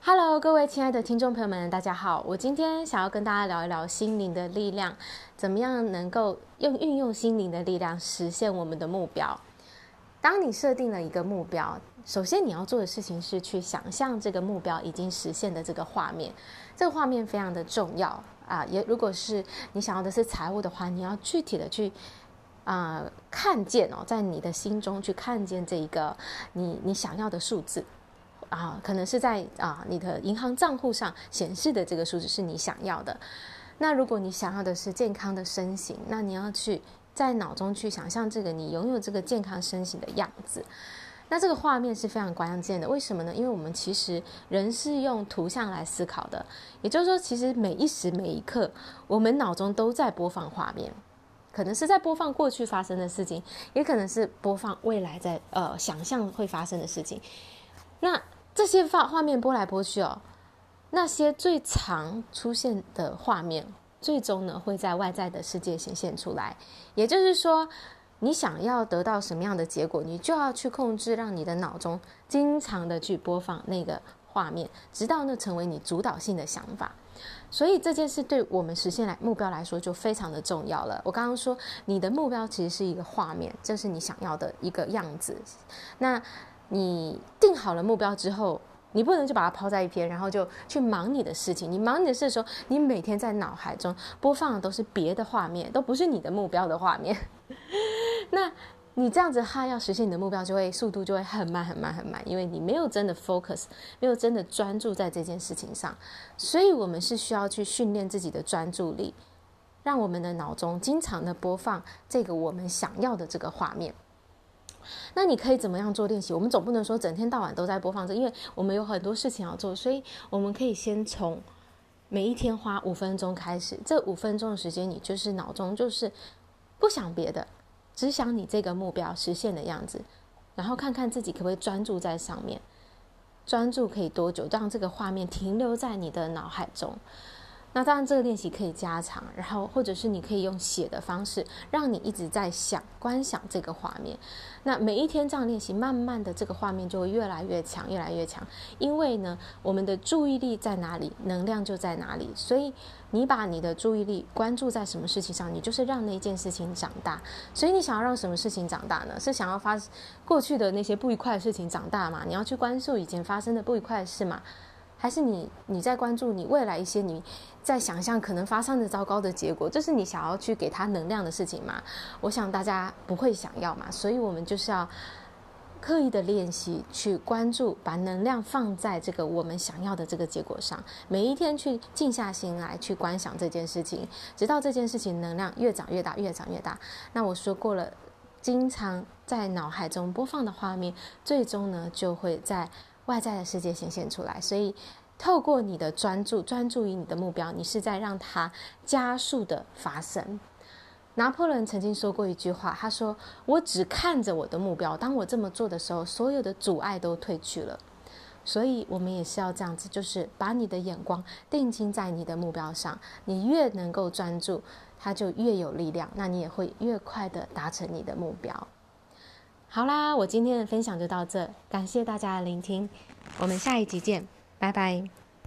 Hello，各位亲爱的听众朋友们，大家好。我今天想要跟大家聊一聊心灵的力量，怎么样能够用运用心灵的力量实现我们的目标。当你设定了一个目标，首先你要做的事情是去想象这个目标已经实现的这个画面。这个画面非常的重要啊！也如果是你想要的是财务的话，你要具体的去啊看见哦，在你的心中去看见这一个你你想要的数字。啊，可能是在啊你的银行账户上显示的这个数字是你想要的。那如果你想要的是健康的身形，那你要去在脑中去想象这个你拥有这个健康身形的样子。那这个画面是非常关键的，为什么呢？因为我们其实人是用图像来思考的，也就是说，其实每一时每一刻，我们脑中都在播放画面，可能是在播放过去发生的事情，也可能是播放未来在呃想象会发生的事情。那这些画画面播来播去哦，那些最常出现的画面，最终呢会在外在的世界显现出来。也就是说，你想要得到什么样的结果，你就要去控制，让你的脑中经常的去播放那个画面，直到那成为你主导性的想法。所以这件事对我们实现来目标来说就非常的重要了。我刚刚说，你的目标其实是一个画面，这是你想要的一个样子。那。你定好了目标之后，你不能就把它抛在一边，然后就去忙你的事情。你忙你的事的时候，你每天在脑海中播放的都是别的画面，都不是你的目标的画面。那你这样子，哈，要实现你的目标，就会速度就会很慢很慢很慢，因为你没有真的 focus，没有真的专注在这件事情上。所以，我们是需要去训练自己的专注力，让我们的脑中经常的播放这个我们想要的这个画面。那你可以怎么样做练习？我们总不能说整天到晚都在播放这，因为我们有很多事情要做，所以我们可以先从每一天花五分钟开始。这五分钟的时间，你就是脑中就是不想别的，只想你这个目标实现的样子，然后看看自己可不可以专注在上面，专注可以多久，让这个画面停留在你的脑海中。那当然，这个练习可以加长，然后或者是你可以用写的方式，让你一直在想、观想这个画面。那每一天这样练习，慢慢的这个画面就会越来越强，越来越强。因为呢，我们的注意力在哪里，能量就在哪里。所以你把你的注意力关注在什么事情上，你就是让那件事情长大。所以你想要让什么事情长大呢？是想要发过去的那些不愉快的事情长大吗？你要去关注以前发生的不愉快的事嘛？还是你你在关注你未来一些你在想象可能发生的糟糕的结果，这是你想要去给他能量的事情吗？我想大家不会想要嘛，所以我们就是要刻意的练习去关注，把能量放在这个我们想要的这个结果上，每一天去静下心来去观想这件事情，直到这件事情能量越长越大，越长越大。那我说过了，经常在脑海中播放的画面，最终呢就会在。外在的世界显现出来，所以透过你的专注，专注于你的目标，你是在让它加速的发生。拿破仑曾经说过一句话，他说：“我只看着我的目标，当我这么做的时候，所有的阻碍都退去了。”所以，我们也是要这样子，就是把你的眼光定睛在你的目标上，你越能够专注，它就越有力量，那你也会越快的达成你的目标。好啦，我今天的分享就到这，感谢大家的聆听，我们下一集见，拜拜。